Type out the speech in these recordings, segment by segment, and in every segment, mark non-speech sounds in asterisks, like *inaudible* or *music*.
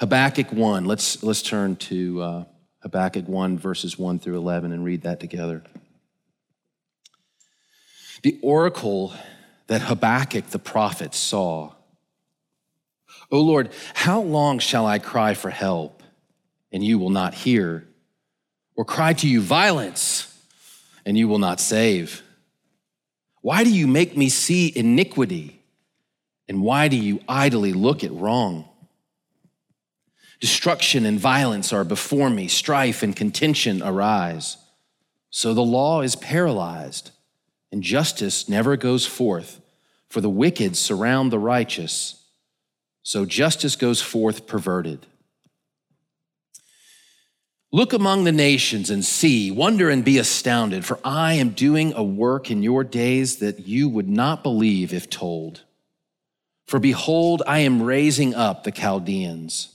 Habakkuk 1. Let's, let's turn to uh, Habakkuk 1, verses 1 through 11, and read that together. The oracle that Habakkuk the prophet saw. O Lord, how long shall I cry for help, and you will not hear? Or cry to you violence, and you will not save? Why do you make me see iniquity? And why do you idly look at wrong? Destruction and violence are before me, strife and contention arise. So the law is paralyzed, and justice never goes forth, for the wicked surround the righteous. So justice goes forth perverted. Look among the nations and see, wonder and be astounded, for I am doing a work in your days that you would not believe if told. For behold, I am raising up the Chaldeans,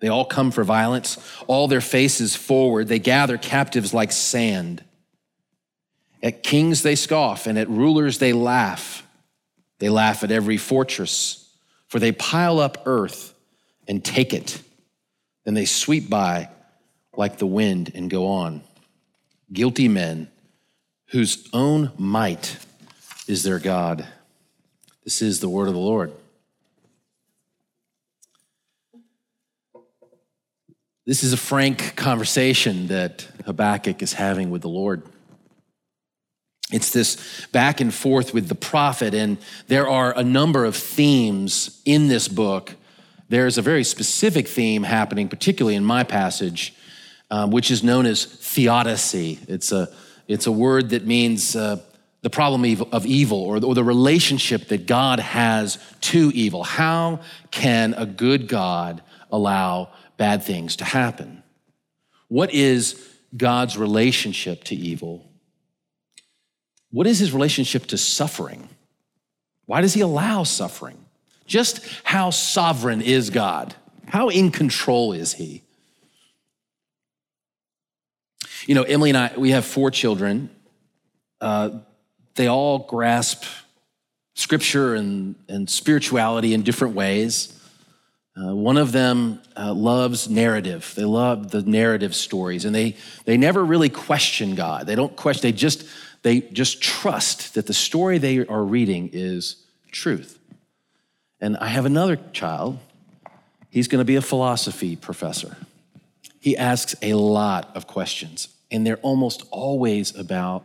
They all come for violence, all their faces forward. They gather captives like sand. At kings they scoff, and at rulers they laugh. They laugh at every fortress, for they pile up earth and take it. Then they sweep by like the wind and go on guilty men whose own might is their God. This is the word of the Lord. This is a frank conversation that Habakkuk is having with the Lord. It's this back and forth with the prophet, and there are a number of themes in this book. There's a very specific theme happening, particularly in my passage, um, which is known as theodicy. It's a, it's a word that means uh, the problem of evil or, or the relationship that God has to evil. How can a good God allow bad things to happen? What is God's relationship to evil? What is his relationship to suffering? Why does he allow suffering? Just how sovereign is God? How in control is he? You know, Emily and I, we have four children. Uh, they all grasp scripture and, and spirituality in different ways. Uh, one of them uh, loves narrative. They love the narrative stories, and they they never really question God. They don't question. They just they just trust that the story they are reading is truth. And I have another child. He's going to be a philosophy professor he asks a lot of questions, and they're almost always about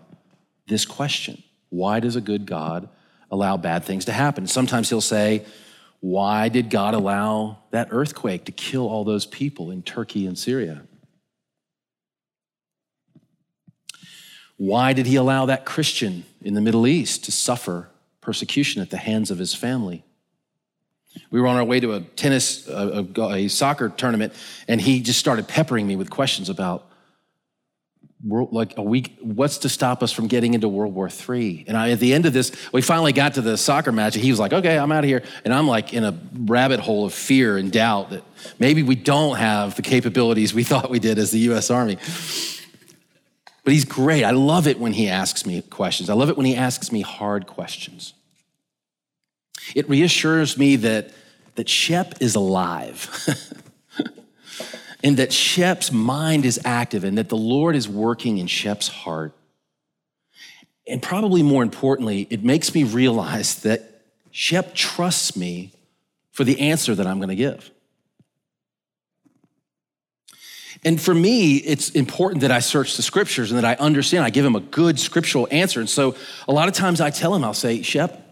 this question Why does a good God allow bad things to happen? Sometimes he'll say, Why did God allow that earthquake to kill all those people in Turkey and Syria? Why did he allow that Christian in the Middle East to suffer persecution at the hands of his family? We were on our way to a tennis, a, a, a soccer tournament, and he just started peppering me with questions about world, like a week, what's to stop us from getting into World War III? And I, at the end of this, we finally got to the soccer match, and he was like, okay, I'm out of here. And I'm like in a rabbit hole of fear and doubt that maybe we don't have the capabilities we *laughs* thought we did as the US Army. But he's great. I love it when he asks me questions. I love it when he asks me hard questions. It reassures me that, that Shep is alive. *laughs* and that Shep's mind is active and that the Lord is working in Shep's heart. And probably more importantly, it makes me realize that Shep trusts me for the answer that I'm going to give. And for me, it's important that I search the scriptures and that I understand. I give him a good scriptural answer. And so a lot of times I tell him, I'll say, Shep,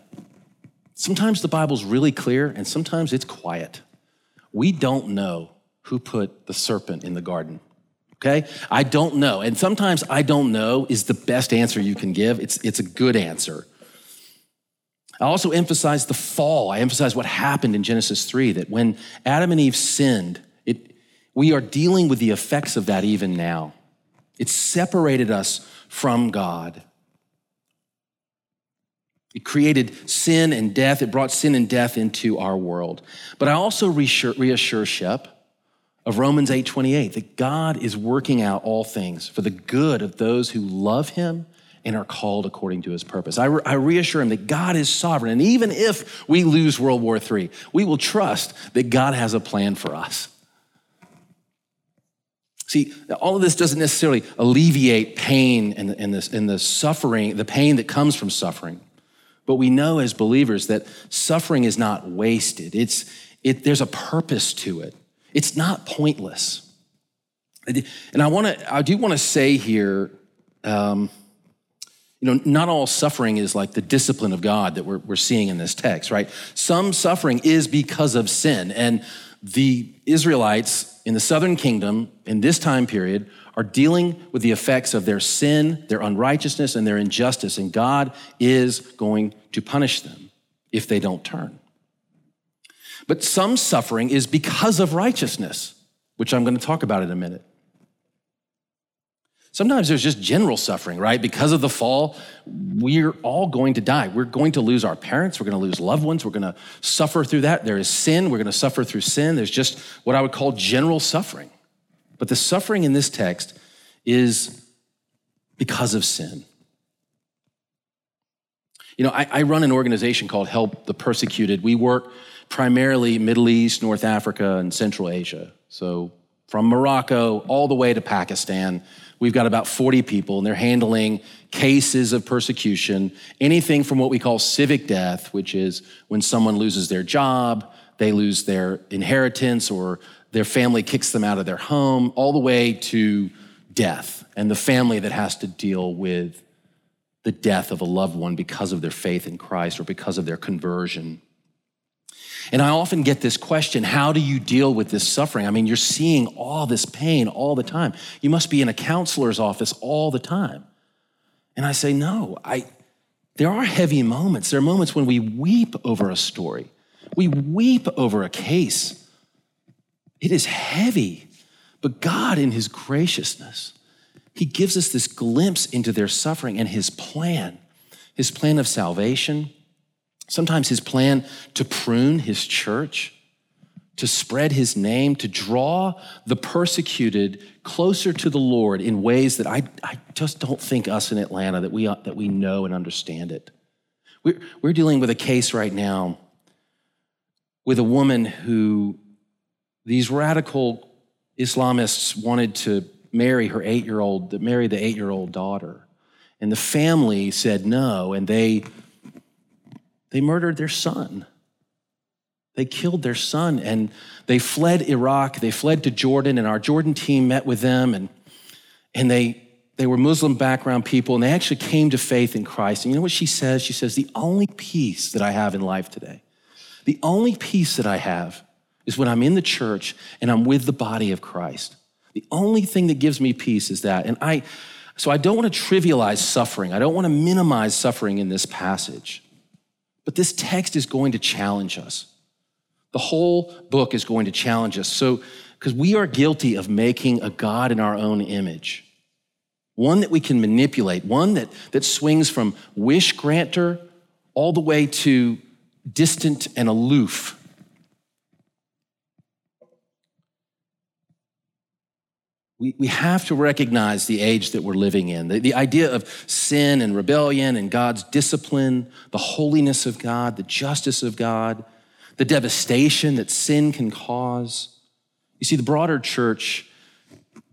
Sometimes the Bible's really clear and sometimes it's quiet. We don't know who put the serpent in the garden. Okay? I don't know. And sometimes I don't know is the best answer you can give. It's, it's a good answer. I also emphasize the fall. I emphasize what happened in Genesis 3 that when Adam and Eve sinned, it, We are dealing with the effects of that even now. It separated us from God. It created sin and death. It brought sin and death into our world. But I also reassure, reassure Shep of Romans 8:28 that God is working out all things for the good of those who love him and are called according to his purpose. I, re- I reassure him that God is sovereign. And even if we lose World War III, we will trust that God has a plan for us. See, all of this doesn't necessarily alleviate pain and, and, this, and the suffering, the pain that comes from suffering. But we know as believers that suffering is not wasted. It's, it, there's a purpose to it. It's not pointless. And I want to, I do want to say here, um, you know, not all suffering is like the discipline of God that we're, we're seeing in this text, right? Some suffering is because of sin. And the Israelites in the southern kingdom in this time period are dealing with the effects of their sin, their unrighteousness, and their injustice. And God is going to punish them if they don't turn. But some suffering is because of righteousness, which I'm going to talk about in a minute. Sometimes there's just general suffering, right? Because of the fall, we're all going to die. We're going to lose our parents. We're going to lose loved ones. We're going to suffer through that. There is sin. We're going to suffer through sin. There's just what I would call general suffering. But the suffering in this text is because of sin. You know, I, I run an organization called Help the Persecuted. We work primarily Middle East, North Africa, and Central Asia. So from Morocco all the way to Pakistan We've got about 40 people, and they're handling cases of persecution, anything from what we call civic death, which is when someone loses their job, they lose their inheritance, or their family kicks them out of their home, all the way to death and the family that has to deal with the death of a loved one because of their faith in Christ or because of their conversion. And I often get this question how do you deal with this suffering? I mean, you're seeing all this pain all the time. You must be in a counselor's office all the time. And I say, no, I, there are heavy moments. There are moments when we weep over a story, we weep over a case. It is heavy, but God, in His graciousness, He gives us this glimpse into their suffering and His plan, His plan of salvation Sometimes his plan to prune his church, to spread his name, to draw the persecuted closer to the Lord in ways that I, I just don't think us in Atlanta that we, that we know and understand it. We're, we're dealing with a case right now with a woman who these radical Islamists wanted to marry her eight year old, marry the eight year old daughter. And the family said no, and they they murdered their son. They killed their son and they fled Iraq. They fled to Jordan, and our Jordan team met with them, and, and they, they were Muslim background people, and they actually came to faith in Christ. And you know what she says? She says, The only peace that I have in life today, the only peace that I have is when I'm in the church and I'm with the body of Christ. The only thing that gives me peace is that. And I, so I don't want to trivialize suffering. I don't want to minimize suffering in this passage. But this text is going to challenge us. The whole book is going to challenge us. So, because we are guilty of making a God in our own image, one that we can manipulate, one that, that swings from wish granter all the way to distant and aloof. We, we have to recognize the age that we're living in. The, the idea of sin and rebellion and God's discipline, the holiness of God, the justice of God, the devastation that sin can cause. You see, the broader church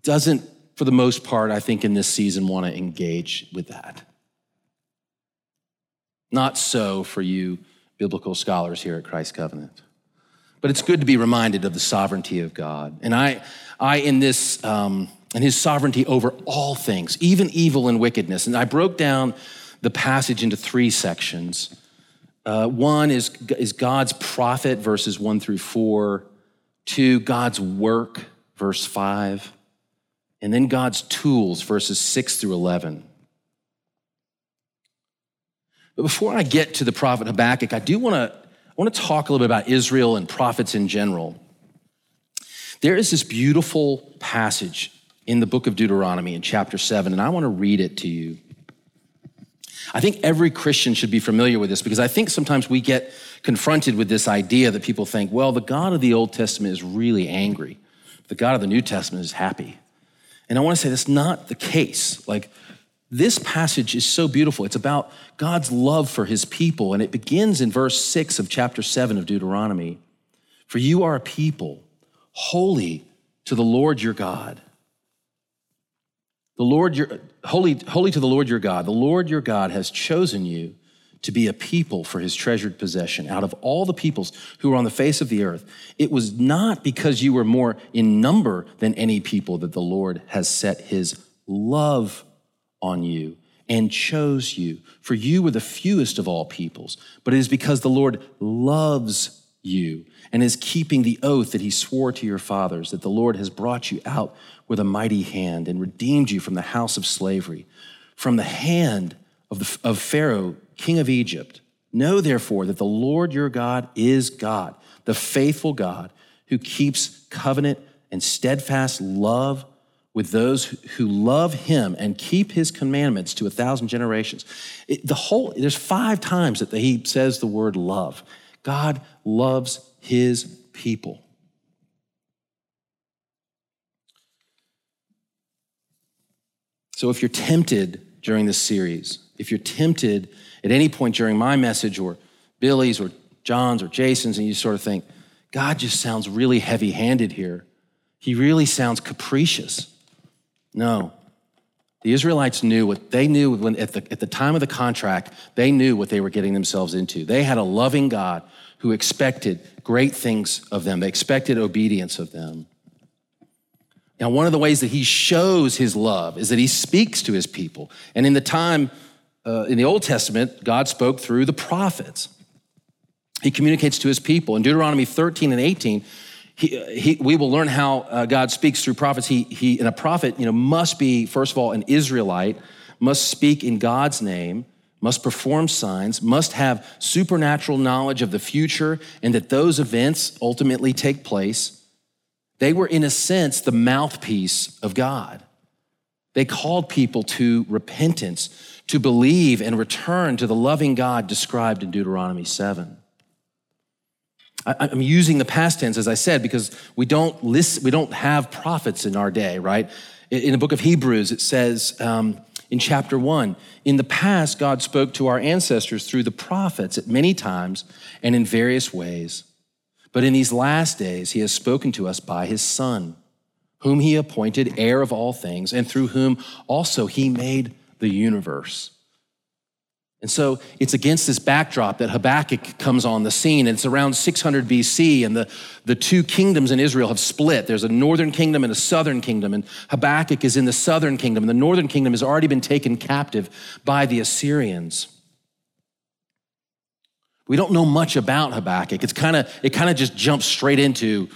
doesn't, for the most part, I think, in this season, want to engage with that. Not so for you biblical scholars here at Christ Covenant. But it's good to be reminded of the sovereignty of God. And I, I in this, um, and his sovereignty over all things, even evil and wickedness. And I broke down the passage into three sections. Uh, one is, is God's prophet, verses one through four. Two, God's work, verse five. And then God's tools, verses six through 11. But before I get to the prophet Habakkuk, I do want to I want to talk a little bit about Israel and prophets in general. There is this beautiful passage in the book of Deuteronomy in chapter 7, and I want to read it to you. I think every Christian should be familiar with this because I think sometimes we get confronted with this idea that people think, well, the God of the Old Testament is really angry, the God of the New Testament is happy. And I want to say that's not the case. Like, this passage is so beautiful. It's about God's love for his people, and it begins in verse 6 of chapter 7 of Deuteronomy. For you are a people holy to the Lord your God. The Lord your holy, holy to the Lord your God. The Lord your God has chosen you to be a people for his treasured possession out of all the peoples who are on the face of the earth. It was not because you were more in number than any people that the Lord has set his love on you and chose you, for you were the fewest of all peoples. But it is because the Lord loves you and is keeping the oath that he swore to your fathers, that the Lord has brought you out with a mighty hand and redeemed you from the house of slavery, from the hand of, the, of Pharaoh, king of Egypt. Know therefore that the Lord your God is God, the faithful God who keeps covenant and steadfast love with those who love him and keep his commandments to a thousand generations. It, the whole, there's five times that he says the word love. God loves his people. So if you're tempted during this series, if you're tempted at any point during my message or Billy's or John's or Jason's, and you sort of think, God just sounds really heavy handed here. He really sounds capricious. No. The Israelites knew what they knew when, at, the, at the time of the contract, they knew what they were getting themselves into. They had a loving God who expected great things of them, they expected obedience of them. Now, one of the ways that he shows his love is that he speaks to his people. And in the time, uh, in the Old Testament, God spoke through the prophets. He communicates to his people. In Deuteronomy 13 and 18, he, he, we will learn how uh, God speaks through prophets. He, he, and a prophet, you know, must be, first of all, an Israelite, must speak in God's name, must perform signs, must have supernatural knowledge of the future and that those events ultimately take place. They were, in a sense, the mouthpiece of God. They called people to repentance, to believe and return to the loving God described in Deuteronomy 7. I'm using the past tense, as I said, because we don't list, we don't have prophets in our day, right? In the book of Hebrews, it says um, in chapter one, in the past, God spoke to our ancestors through the prophets at many times and in various ways. But in these last days, he has spoken to us by his Son, whom he appointed heir of all things, and through whom also he made the universe. And so it's against this backdrop that Habakkuk comes on the scene. And it's around 600 BC, and the, the two kingdoms in Israel have split. There's a northern kingdom and a southern kingdom, and Habakkuk is in the southern kingdom. And the northern kingdom has already been taken captive by the Assyrians. We don't know much about Habakkuk. It's kind of it kind of just jumps straight into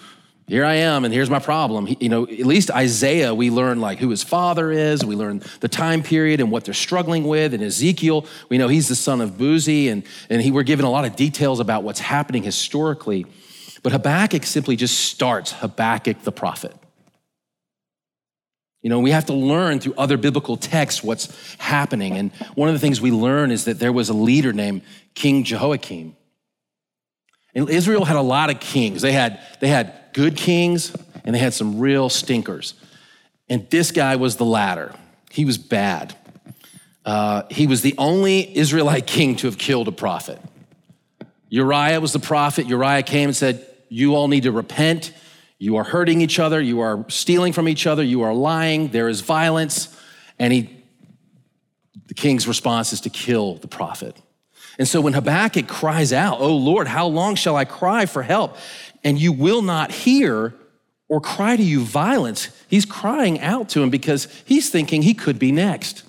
here I am, and here's my problem. You know, at least Isaiah, we learn like who his father is. We learn the time period and what they're struggling with. And Ezekiel, we know he's the son of Buzi, and, and he, we're given a lot of details about what's happening historically. But Habakkuk simply just starts Habakkuk the prophet. You know, we have to learn through other biblical texts what's happening. And one of the things we learn is that there was a leader named King Jehoiakim. And Israel had a lot of kings. They had, they had good kings and they had some real stinkers. And this guy was the latter. He was bad. Uh, he was the only Israelite *laughs* king to have killed a prophet. Uriah was the prophet. Uriah came and said, You all need to repent. You are hurting each other. You are stealing from each other. You are lying. There is violence. And he, the king's response is to kill the prophet. And so when Habakkuk cries out, Oh Lord, how long shall I cry for help? and you will not hear or cry to you violence. He's crying out to him because he's thinking he could be next.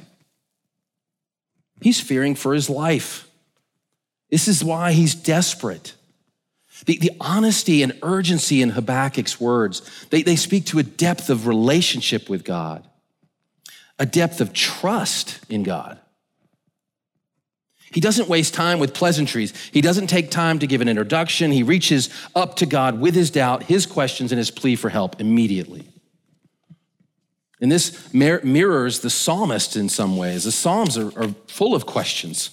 He's fearing for his life. This is why he's desperate. The, the honesty and urgency in Habakkuk's words, they, they speak to a depth of relationship with God, a depth of trust in God. He doesn't waste time with pleasantries. He doesn't take time to give an introduction. He reaches up to God with his doubt, his questions, and his plea for help immediately. And this mirrors the psalmist in some ways. The Psalms are, are full of questions.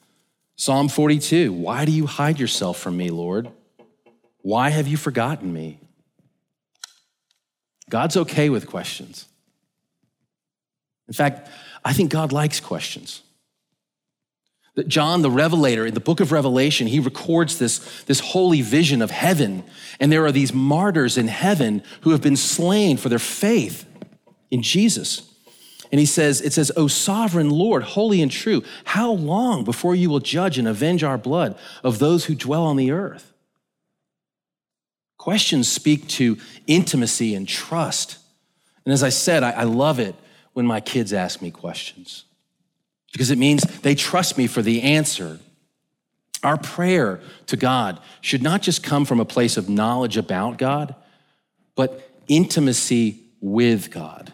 *laughs* Psalm 42 Why do you hide yourself from me, Lord? Why have you forgotten me? God's okay with questions. In fact, I think God likes questions. That John, the Revelator, in the book of Revelation, he records this, this holy vision of heaven. And there are these martyrs in heaven who have been slain for their faith in Jesus. And he says, It says, O sovereign Lord, holy and true, how long before you will judge and avenge our blood of those who dwell on the earth? Questions speak to intimacy and trust. And as I said, I, I love it when my kids ask me questions because it means they trust me for the answer. Our prayer to God should not just come from a place of knowledge about God, but intimacy with God.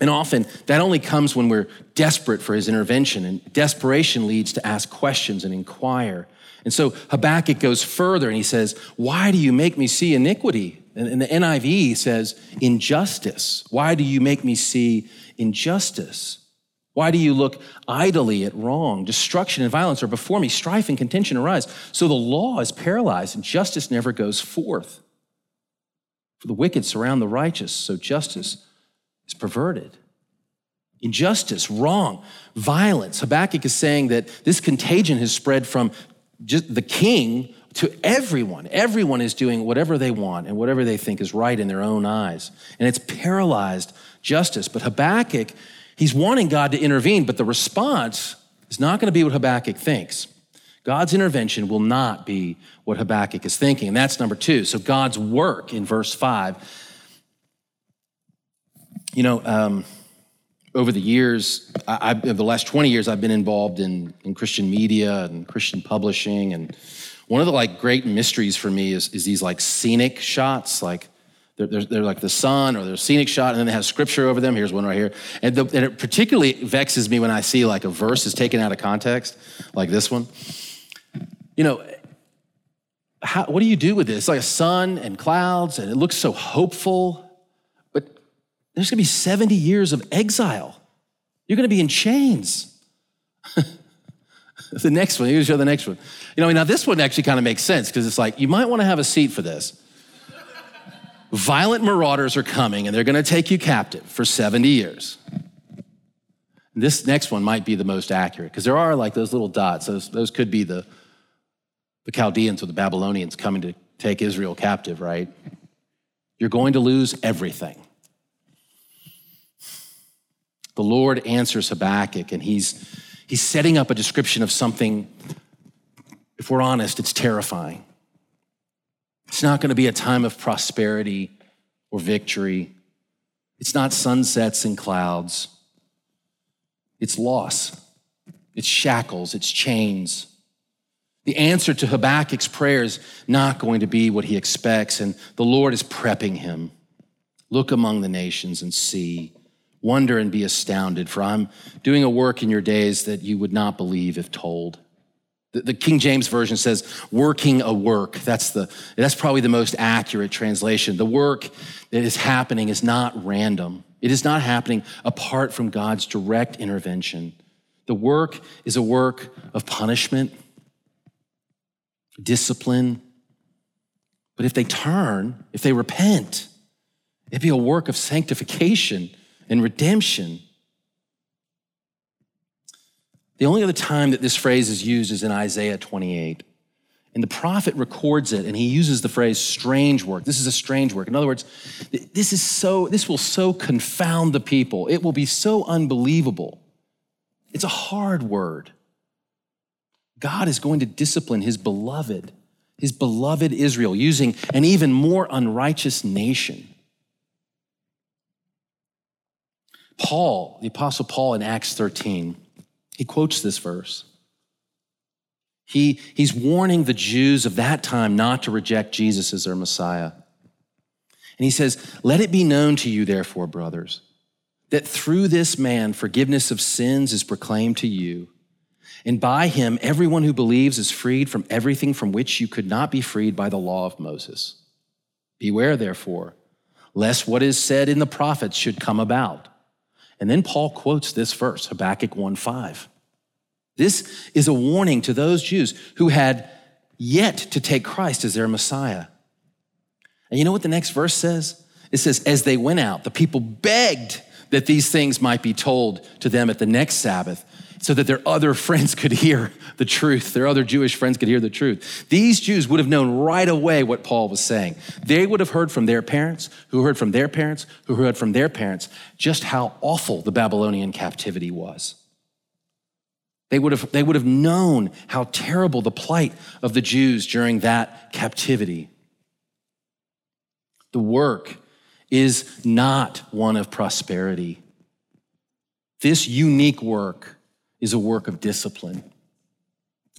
And often that only comes when we're desperate for his intervention, and desperation leads to ask questions and inquire. And so Habakkuk goes further and he says, Why do you make me see iniquity? And the NIV says, injustice. Why do you make me see injustice? Why do you look idly at wrong? Destruction and violence are before me, strife and contention arise. So the law is paralyzed and justice never goes forth. For the wicked surround the righteous, so justice is perverted. Injustice, wrong, violence. Habakkuk is saying that this contagion has spread from just the king to everyone. Everyone is doing whatever they want and whatever they think is right in their own eyes. And it's paralyzed justice. But Habakkuk, he's wanting God to intervene, but the response is not going to be what Habakkuk thinks. God's intervention will not be what Habakkuk is thinking. And that's number two. So God's work in verse five. You know, um, over the years, I, I, the last 20 years, I've been involved in, in Christian media and Christian publishing and one of the like great mysteries for me is, is these like scenic shots, like they're, they're, they're, like the sun or they're scenic shot, and then they have scripture over them. Here's one right here. And, the, and it particularly vexes me when I see like a verse is taken out of context, like this one. You know, how, what do you do with this? It's like a sun and clouds, and it looks so hopeful, but there's gonna be 70 years of exile. You're gonna be in chains. *laughs* the next one, show the next one. You know, now this one actually kind of makes sense because it's like, you might want to have a seat for this. Violent marauders are coming and they're going to take you captive for 70 years. This next one might be the most accurate because there are like those little dots. Those, those could be the, the Chaldeans or the Babylonians coming to take Israel captive, right? You're going to lose everything. The Lord answers Habakkuk and he's, he's setting up a description of something if we're honest, it's terrifying. It's not going to be a time of prosperity or victory. It's not sunsets and clouds. It's loss, it's shackles, it's chains. The answer to Habakkuk's prayer is not going to be what he expects, and the Lord is prepping him. Look among the nations and see. Wonder and be astounded, for I'm doing a work in your days that you would not believe if told. The, King James Version says, working a work. That's, the, that's probably the most accurate translation. The work that is happening is not random, it is not happening apart from God's direct intervention. The work is a work of punishment, discipline. But if they turn, if they repent, it'd be a work of sanctification and redemption. The only other time that this phrase is used is in Isaiah 28. And the prophet records it and he uses the phrase strange work. This is a strange work. In other words, this is so this will so confound the people. It will be so unbelievable. It's a hard word. God is going to discipline his beloved, his beloved Israel using an even more unrighteous nation. Paul, the apostle Paul in Acts 13, he quotes this verse. He, he's warning the Jews of that time not to reject Jesus as their Messiah. And he says, Let it be known to you, therefore, brothers, that through this man forgiveness of sins is proclaimed to you. And by him, everyone who believes is freed from everything from which you could not be freed by the law of Moses. Beware, therefore, lest what is said in the prophets should come about. And then Paul quotes this verse, Habakkuk 1 5. This is a warning to those Jews who had yet to take Christ as their Messiah. And you know what the next verse says? It says, As they went out, the people begged that these things might be told to them at the next Sabbath so that their other friends could hear the truth. Their other Jewish friends could hear the truth. These Jews would have known right away what Paul was saying. They would have heard from their parents, who heard from their parents, who heard from their parents, just how awful the Babylonian captivity was. They would have, they would have known how terrible the plight of the Jews during that captivity. The work is not one of prosperity. This unique work is a work of discipline.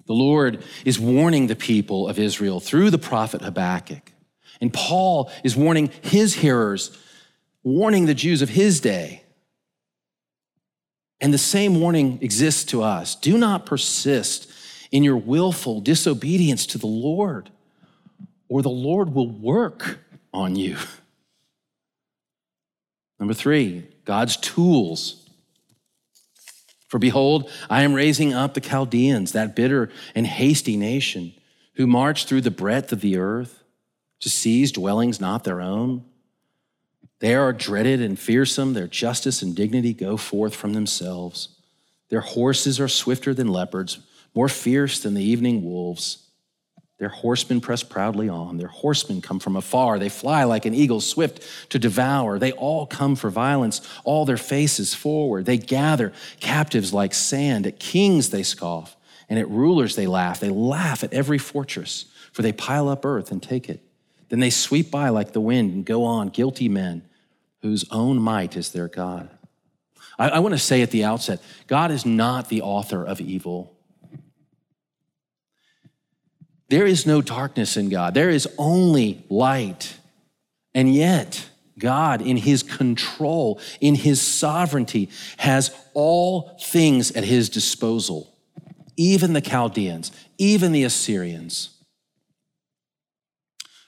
The Lord is warning the people of Israel through the prophet Habakkuk. And Paul is warning his hearers, warning the Jews of his day. And the same warning exists to us. Do not persist in your willful disobedience to the Lord, or the Lord will work on you. Number three, God's tools. For behold, I am raising up the Chaldeans, that bitter and hasty nation, who march through the breadth of the earth to seize dwellings not their own. They are dreaded and fearsome. Their justice and dignity go forth from themselves. Their horses are swifter than leopards, more fierce than the evening wolves. Their horsemen press proudly on. Their horsemen come from afar. They fly like an eagle swift to devour. They all come for violence, all their faces forward. They gather captives like sand. At kings they scoff, and at rulers they laugh. They laugh at every fortress, for they pile up earth and take it. Then they sweep by like the wind and go on, guilty men whose own might is their God. I, I want to say at the outset God is not the author of evil. There is no darkness in God, there is only light. And yet, God, in his control, in his sovereignty, has all things at his disposal, even the Chaldeans, even the Assyrians.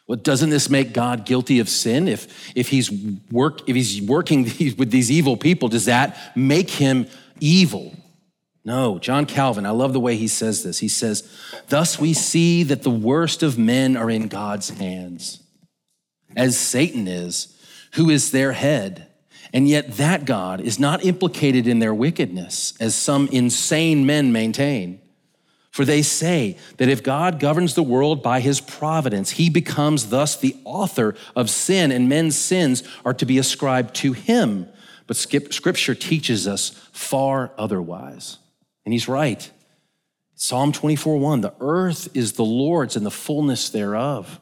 Well, doesn't this make God guilty of sin? If, if, he's work, if he's working *laughs* with these evil people, does that make him evil? No, John Calvin, I love the way he says this. He says, Thus we see that the worst of men are in God's hands, as Satan is, who is their head. And yet that God is not implicated in their wickedness, as some insane men maintain. For they say that if God governs the world by his providence, he becomes thus the author of sin, and men's sins are to be ascribed to him. But scripture teaches us far otherwise. And he's right. Psalm 24 1 The earth is the Lord's and the fullness thereof.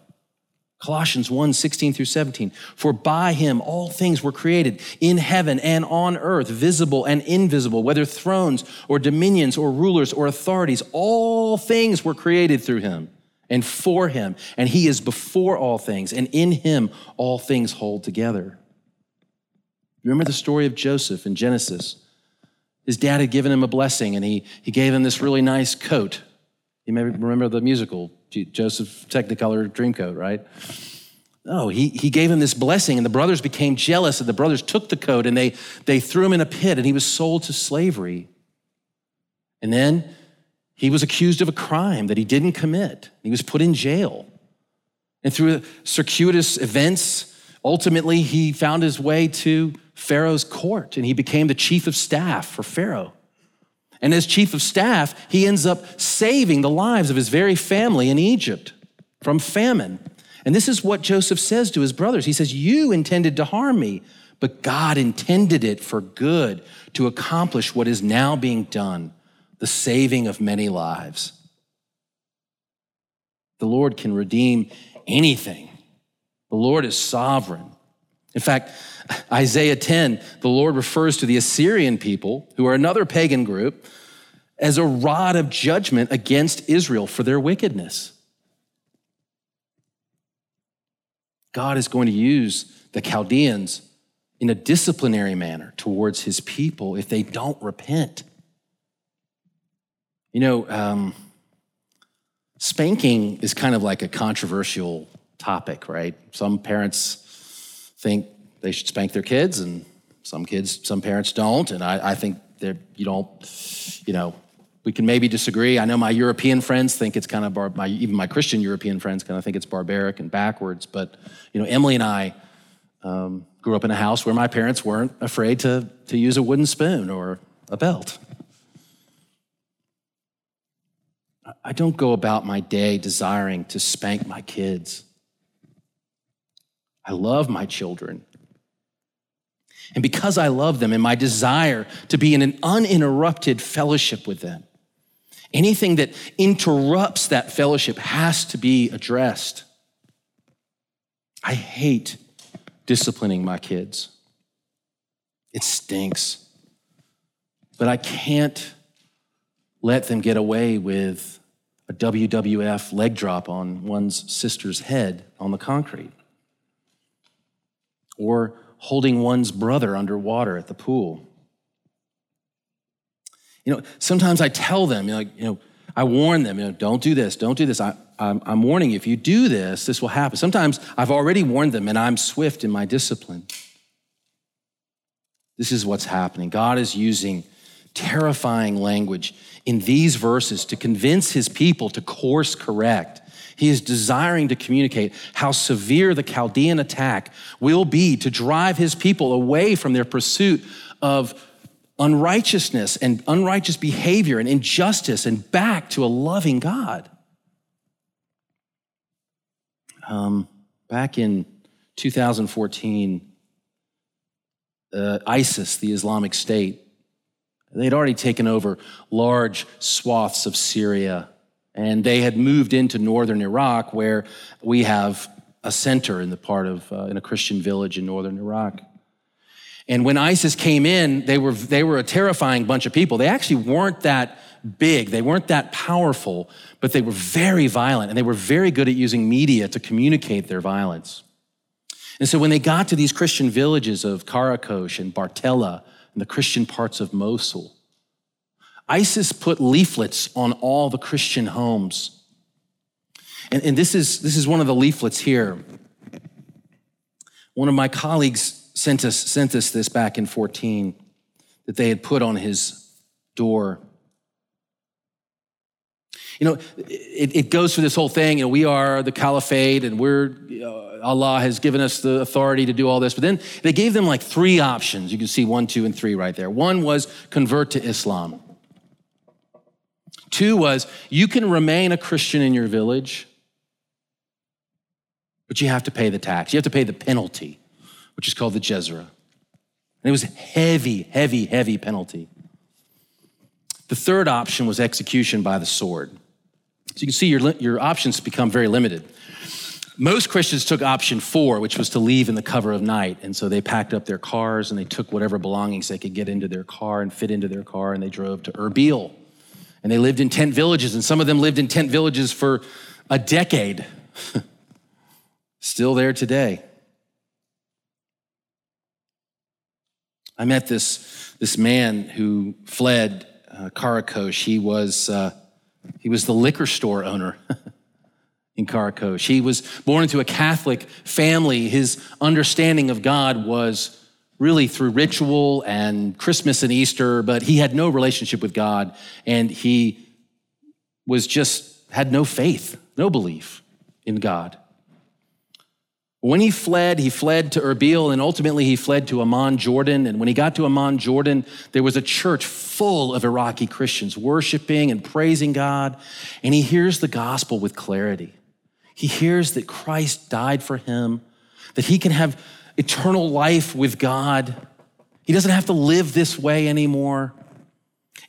Colossians 1 16 through 17. For by him all things were created in heaven and on earth, visible and invisible, whether thrones or dominions or rulers or authorities, all things were created through him and for him. And he is before all things, and in him all things hold together. Remember the story of Joseph in Genesis? His dad had given him a blessing and he, he gave him this really nice coat. You may remember the musical, Joseph Technicolor Dreamcoat, right? No, he, he gave him this blessing, and the brothers became jealous, and the brothers took the coat and they, they threw him in a pit, and he was sold to slavery. And then he was accused of a crime that he didn't commit. He was put in jail. And through circuitous events, ultimately he found his way to Pharaoh's court and he became the chief of staff for Pharaoh. And as chief of staff, he ends up saving the lives of his very family in Egypt from famine. And this is what Joseph says to his brothers. He says, You intended to harm me, but God intended it for good to accomplish what is now being done the saving of many lives. The Lord can redeem anything, the Lord is sovereign. In fact, Isaiah 10, the Lord refers to the Assyrian people, who are another pagan group, as a rod of judgment against Israel for their wickedness. God is going to use the Chaldeans in a disciplinary manner towards his people if they don't repent. You know, um, spanking is kind of like a controversial topic, right? Some parents think they should spank their kids, and some kids, some parents don't. And I, I think that you don't, you know, we can maybe disagree. I know my European friends think it's kind of bar- my, even my Christian European friends kind of think it's barbaric and backwards. But you know, Emily and I um, grew up in a house where my parents weren't afraid to to use a wooden spoon or a belt. I don't go about my day desiring to spank my kids. I love my children. And because I love them and my desire to be in an uninterrupted fellowship with them, anything that interrupts that fellowship has to be addressed. I hate disciplining my kids. It stinks. But I can't let them get away with a WWF leg drop on one's sister's head on the concrete or holding one's brother underwater at the pool. You know, sometimes I tell them, you know, like, you know I warn them, you know, don't do this, don't do this. I, I'm, I'm warning you, if you do this, this will happen. Sometimes I've already warned them and I'm swift in my discipline. This is what's happening. God is using terrifying language in these verses to convince his people to course correct. He is desiring to communicate how severe the Chaldean attack will be to drive his people away from their pursuit of unrighteousness and unrighteous behavior and injustice and back to a loving God. Um, back in 2014, uh, ISIS, the Islamic State, they'd already taken over large swaths of Syria, and they had moved into northern Iraq, where we have a center in the part of uh, in a Christian village in northern Iraq. And when ISIS came in, they were, they were a terrifying bunch of people. They actually weren't that big, they weren't that powerful, but they were very violent and they were very good at using media to communicate their violence. And so when they got to these Christian villages of Karakosh and Bartella and the Christian parts of Mosul, ISIS put leaflets on all the Christian homes. And, and this, is, this is one of the leaflets here. One of my colleagues sent us, sent us this back in 14 that they had put on his door. You know, it, it goes through this whole thing. You know, we are the caliphate and we're, uh, Allah has given us the authority to do all this. But then they gave them like three options. You can see one, two, and three right there. One was convert to Islam. Two was you can remain a Christian in your village, but you have to pay the tax. You have to pay the penalty which is called the Jizya. And it was heavy, heavy, heavy penalty. The third option was execution by the sword. So you can see your, your options become very limited. Most Christians took option four, which was to leave in the cover of night. And so they packed up their cars and they took whatever belongings they could get into their car and fit into their car, and they drove to Erbil. And they lived in tent villages, and some of them lived in tent villages for a decade. *laughs* Still there today. I met this, this man who fled uh, Karakosh. He was, uh, he was the liquor store owner *laughs* in Karakosh. He was born into a Catholic family. His understanding of God was really through ritual and Christmas and Easter, but he had no relationship with God and he was just had no faith, no belief in God. When he fled, he fled to Erbil and ultimately he fled to Amman, Jordan. And when he got to Amman, Jordan, there was a church full of Iraqi Christians worshiping and praising God. And he hears the gospel with clarity. He hears that Christ died for him, that he can have eternal life with God. He doesn't have to live this way anymore.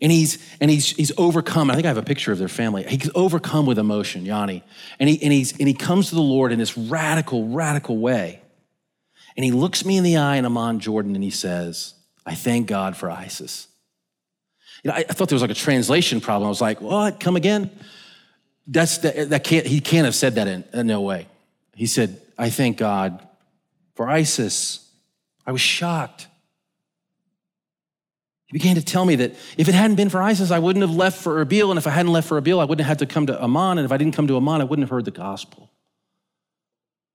And he's and he's he's overcome. I think I have a picture of their family. He's overcome with emotion, Yanni. And he and he's and he comes to the Lord in this radical, radical way. And he looks me in the eye and Amman Jordan, and he says, I thank God for ISIS. You know, I, I thought there was like a translation problem. I was like, what? Come again? That's that, that can't he can't have said that in, in no way. He said, I thank God for ISIS. I was shocked. He began to tell me that if it hadn't been for ISIS, I wouldn't have left for Erbil. And if I hadn't left for Erbil, I wouldn't have had to come to Amman. And if I didn't come to Amman, I wouldn't have heard the gospel.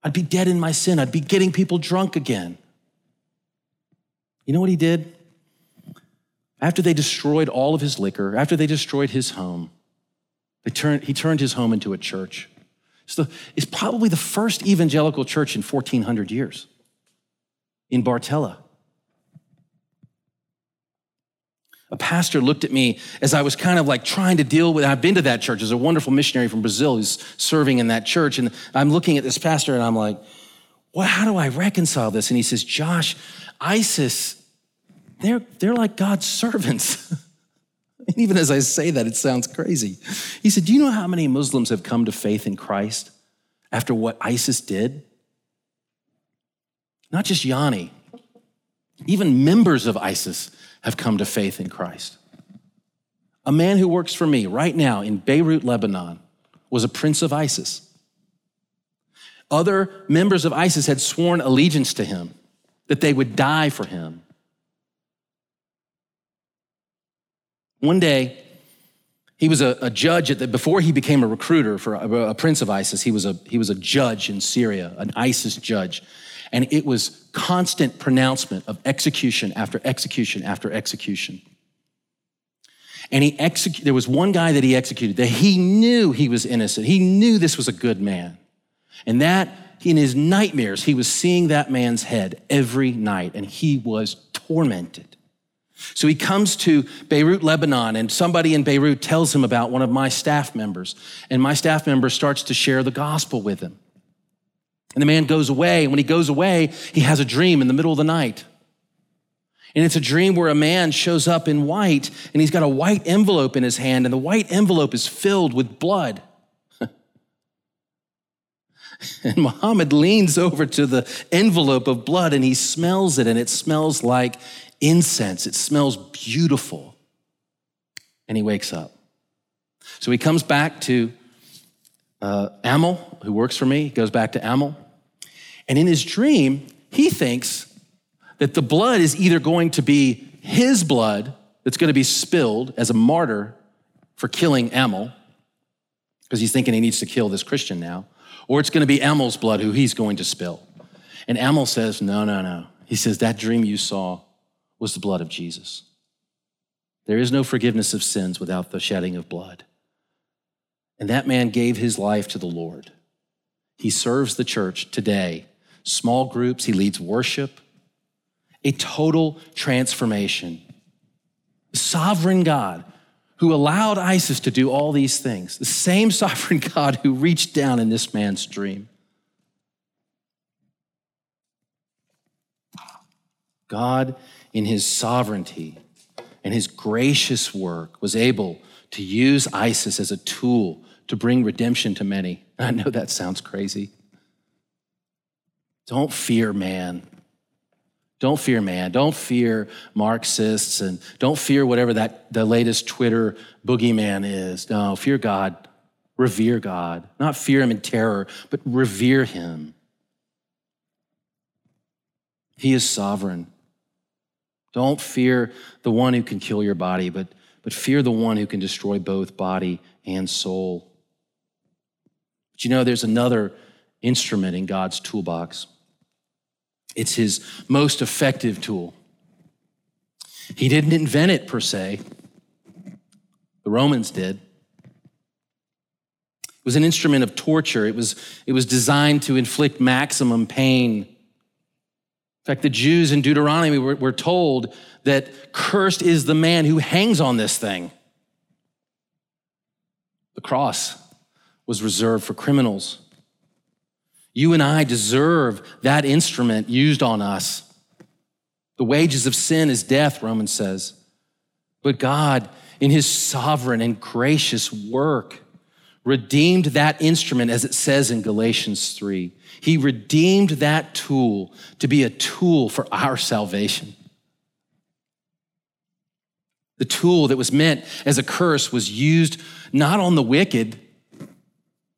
I'd be dead in my sin. I'd be getting people drunk again. You know what he did? After they destroyed all of his liquor, after they destroyed his home, turned, he turned his home into a church. It's, probably the first evangelical church in 1400 years in Bartella. A pastor looked at me as I was kind of like trying to deal with. I've been to that church. There's a wonderful missionary from Brazil who's serving in that church. And I'm looking at this pastor and I'm like, well, how do I reconcile this? And he says, Josh, ISIS, they're, they're like God's servants. *laughs* and *laughs* even as I say that, it sounds crazy. He said, Do you know how many Muslims have come to faith in Christ after what ISIS did? Not just Yanni, even members of ISIS have come to faith in Christ. A man who works for me right now in Beirut, Lebanon, was a prince of ISIS. Other members of ISIS had sworn allegiance to him, that they would die for him. One day, he was a, a judge the, before he became a recruiter for a, a prince of ISIS. He was a, he was a judge in Syria, an ISIS judge. And it was constant pronouncement of execution after execution after execution. And he executed, there was one guy that he executed that he knew he was innocent. He knew this was a good man. And that, in his nightmares, he was seeing that man's head every night and he was tormented. So he comes to Beirut, Lebanon, and somebody in Beirut tells him about one of my staff members. And my staff member starts to share the gospel with him. And the man goes away. And when he goes away, he has a dream in the middle of the night. And it's a dream where a man shows up in white and he's got a white envelope in his hand, and the white envelope is filled with blood. *laughs* and Muhammad leans over to the envelope of blood and he smells it, and it smells like incense. It smells beautiful. And he wakes up. So he comes back to uh, Amal, who works for me, goes back to Amal. And in his dream, he thinks that the blood is either going to be his blood that's going to be spilled as a martyr for killing Amal, because he's thinking he needs to kill this Christian now, or it's going to be Amal's blood who he's going to spill. And Amal says, No, no, no. He says, That dream you saw was the blood of Jesus. There is no forgiveness of sins without the shedding of blood. And that man gave his life to the Lord. He serves the church today, small groups, he leads worship, a total transformation. Sovereign God who allowed ISIS to do all these things, the same *laughs* sovereign God who reached down in this man's dream. God, in his sovereignty and his gracious work, was able to use ISIS as a tool to bring redemption to many. *laughs* I know that sounds crazy. Don't fear man. Don't fear man. Don't fear Marxists and don't fear whatever that the latest Twitter boogeyman is. No, fear God. Revere God. Not fear him in terror, but revere him. He is sovereign. Don't fear the one who can kill your body, but, but fear the one who can destroy both body and soul. But you know, there's another instrument in God's toolbox. It's his most effective tool. He didn't invent it per se, the Romans did. It was an instrument of torture, it was, it was designed to inflict maximum pain. Fact, the Jews in Deuteronomy were, were told that cursed is the man who hangs on this thing. The cross was reserved for criminals. You and I deserve that instrument used on us. The wages of sin is death, Romans says. But God, in his sovereign and gracious work, redeemed that instrument as it says in Galatians 3. He redeemed that tool to be a tool for our salvation. The tool that was meant as a curse was used not on the wicked,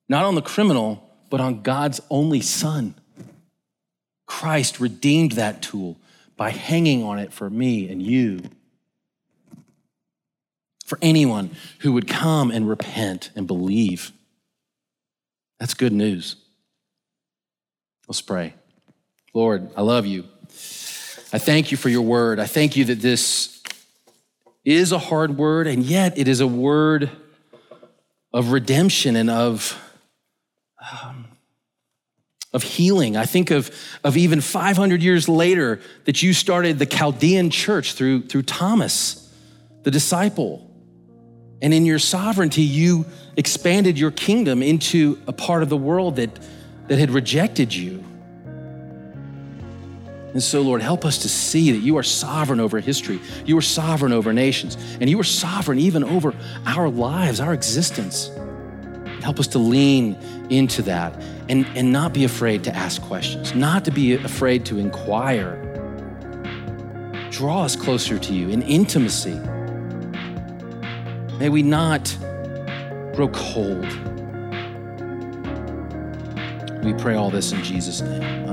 not on the criminal, but on God's only Son. Christ redeemed that tool by hanging on it for me and you. For anyone who would come and repent and believe. That's good news. Let's pray. Lord, I love you. I thank you for your word. I thank you that this is a hard word, and yet it is a word of redemption and of, um, of healing. I think of, of even 500 years later that you started the Chaldean church through, through Thomas, the disciple. And in your sovereignty, you expanded your kingdom into a part of the world that, that had rejected you. And so, Lord, help us to see that you are sovereign over history. You are sovereign over nations, and you are sovereign even over our lives, our existence. Help us to lean into that and, and not be afraid to ask questions, not to be afraid to inquire. Draw us closer to you in intimacy. May we not grow cold. We pray all this in Jesus' name.